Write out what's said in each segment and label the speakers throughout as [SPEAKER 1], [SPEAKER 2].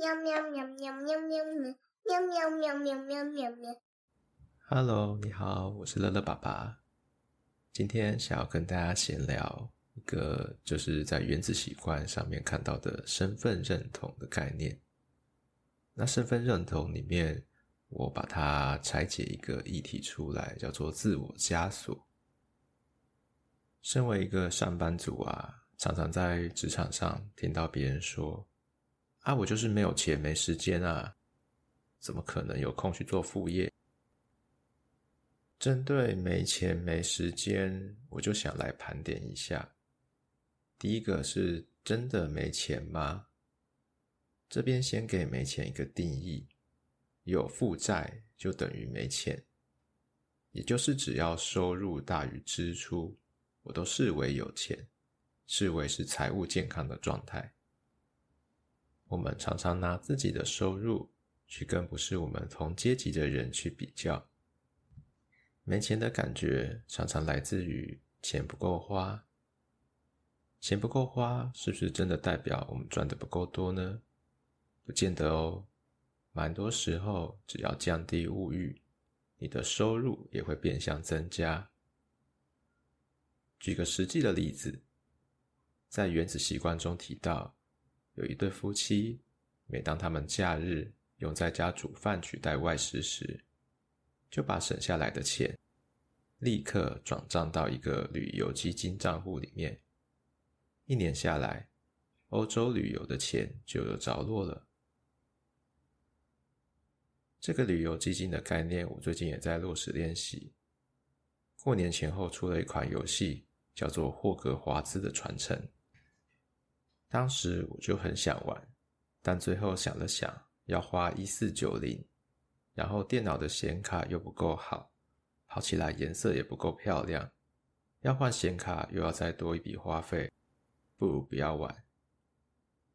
[SPEAKER 1] 喵喵喵喵喵喵喵喵喵喵喵喵喵喵。Hello，你好，我是乐乐爸爸。今天想要跟大家闲聊一个，就是在原子习惯上面看到的身份认同的概念。那身份认同里面，我把它拆解一个议题出来，叫做自我枷锁。身为一个上班族啊，常常在职场上听到别人说。啊，我就是没有钱没时间啊，怎么可能有空去做副业？针对没钱没时间，我就想来盘点一下。第一个是真的没钱吗？这边先给没钱一个定义：有负债就等于没钱，也就是只要收入大于支出，我都视为有钱，视为是财务健康的状态。我们常常拿自己的收入去跟不是我们同阶级的人去比较，没钱的感觉常常来自于钱不够花。钱不够花，是不是真的代表我们赚的不够多呢？不见得哦，蛮多时候只要降低物欲，你的收入也会变相增加。举个实际的例子，在原子习惯中提到。有一对夫妻，每当他们假日用在家煮饭取代外食时，就把省下来的钱立刻转账到一个旅游基金账户里面。一年下来，欧洲旅游的钱就有着落了。这个旅游基金的概念，我最近也在落实练习。过年前后出了一款游戏，叫做《霍格华兹的传承》。当时我就很想玩，但最后想了想，要花一四九零，然后电脑的显卡又不够好，跑起来颜色也不够漂亮，要换显卡又要再多一笔花费，不如不要玩。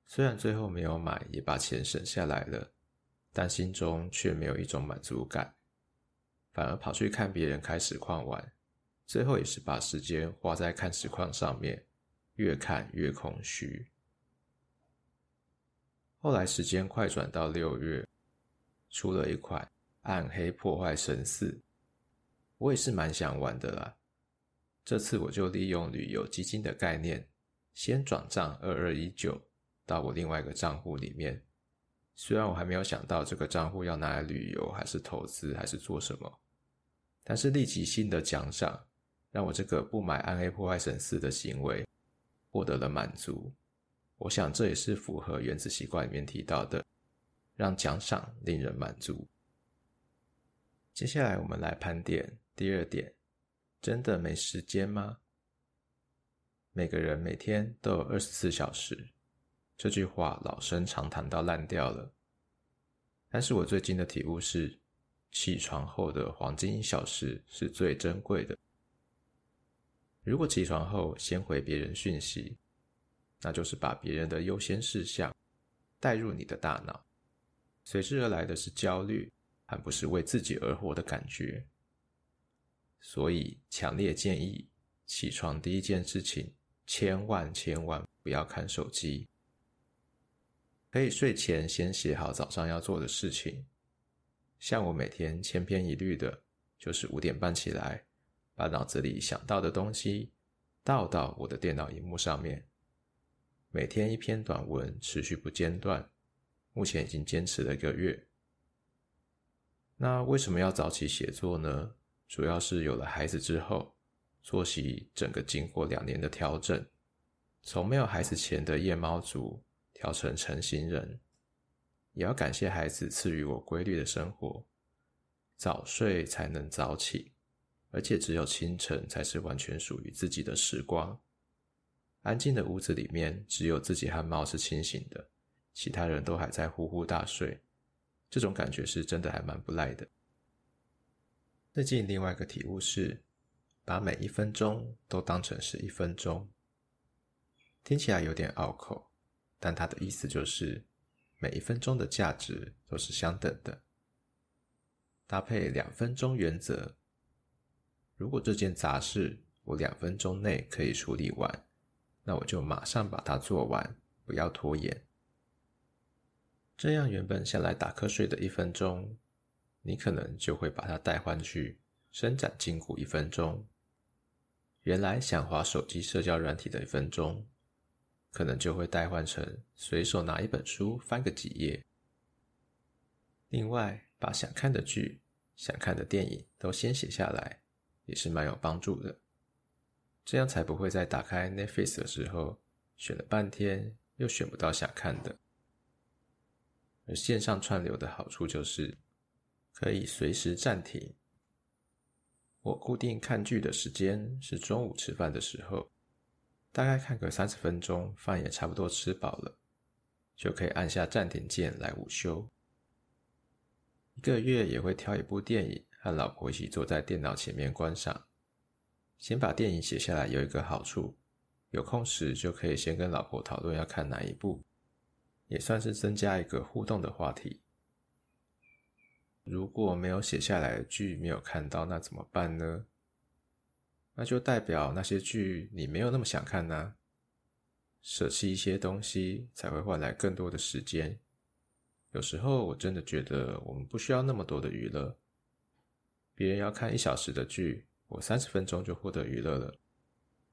[SPEAKER 1] 虽然最后没有买，也把钱省下来了，但心中却没有一种满足感，反而跑去看别人开实况玩，最后也是把时间花在看实况上面，越看越空虚。后来时间快转到六月，出了一款《暗黑破坏神四》，我也是蛮想玩的啦。这次我就利用旅游基金的概念，先转账二二一九到我另外一个账户里面。虽然我还没有想到这个账户要拿来旅游，还是投资，还是做什么，但是立即性的奖赏，让我这个不买《暗黑破坏神四》的行为获得了满足。我想这也是符合原子习惯里面提到的，让奖赏令人满足。接下来我们来盘点第二点：真的没时间吗？每个人每天都有二十四小时，这句话老生常谈到烂掉了。但是我最近的体悟是，起床后的黄金一小时是最珍贵的。如果起床后先回别人讯息，那就是把别人的优先事项带入你的大脑，随之而来的是焦虑，而不是为自己而活的感觉。所以，强烈建议起床第一件事情，千万千万不要看手机。可以睡前先写好早上要做的事情，像我每天千篇一律的，就是五点半起来，把脑子里想到的东西倒到我的电脑荧幕上面。每天一篇短文，持续不间断，目前已经坚持了一个月。那为什么要早起写作呢？主要是有了孩子之后，作息整个经过两年的调整，从没有孩子前的夜猫族调成晨型人。也要感谢孩子赐予我规律的生活，早睡才能早起，而且只有清晨才是完全属于自己的时光。安静的屋子里面，只有自己和猫是清醒的，其他人都还在呼呼大睡。这种感觉是真的还蛮不赖的。最近另外一个体悟是，把每一分钟都当成是一分钟，听起来有点拗口，但它的意思就是每一分钟的价值都是相等的。搭配两分钟原则，如果这件杂事我两分钟内可以处理完。那我就马上把它做完，不要拖延。这样原本想来打瞌睡的一分钟，你可能就会把它代换去伸展筋骨一分钟。原来想滑手机社交软体的一分钟，可能就会代换成随手拿一本书翻个几页。另外，把想看的剧、想看的电影都先写下来，也是蛮有帮助的。这样才不会在打开 Netflix 的时候，选了半天又选不到想看的。而线上串流的好处就是，可以随时暂停。我固定看剧的时间是中午吃饭的时候，大概看个三十分钟，饭也差不多吃饱了，就可以按下暂停键来午休。一个月也会挑一部电影，和老婆一起坐在电脑前面观赏。先把电影写下来有一个好处，有空时就可以先跟老婆讨论要看哪一部。也算是增加一个互动的话题。如果没有写下来的剧没有看到，那怎么办呢？那就代表那些剧你没有那么想看呢。舍弃一些东西，才会换来更多的时间。有时候我真的觉得我们不需要那么多的娱乐。别人要看一小时的剧，我三十分钟就获得娱乐了，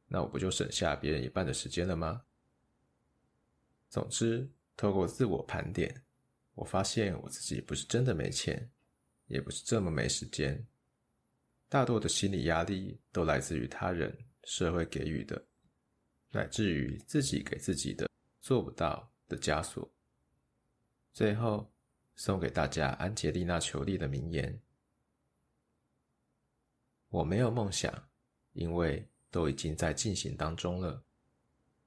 [SPEAKER 1] 那我不就省下别人一半的时间了吗？总之。透过自我盘点，我发现我自己不是真的没钱，也不是这么没时间。大多的心理压力都来自于他人、社会给予的，乃至于自己给自己的做不到的枷锁。最后，送给大家安洁丽娜·裘丽的名言：“我没有梦想，因为都已经在进行当中了。”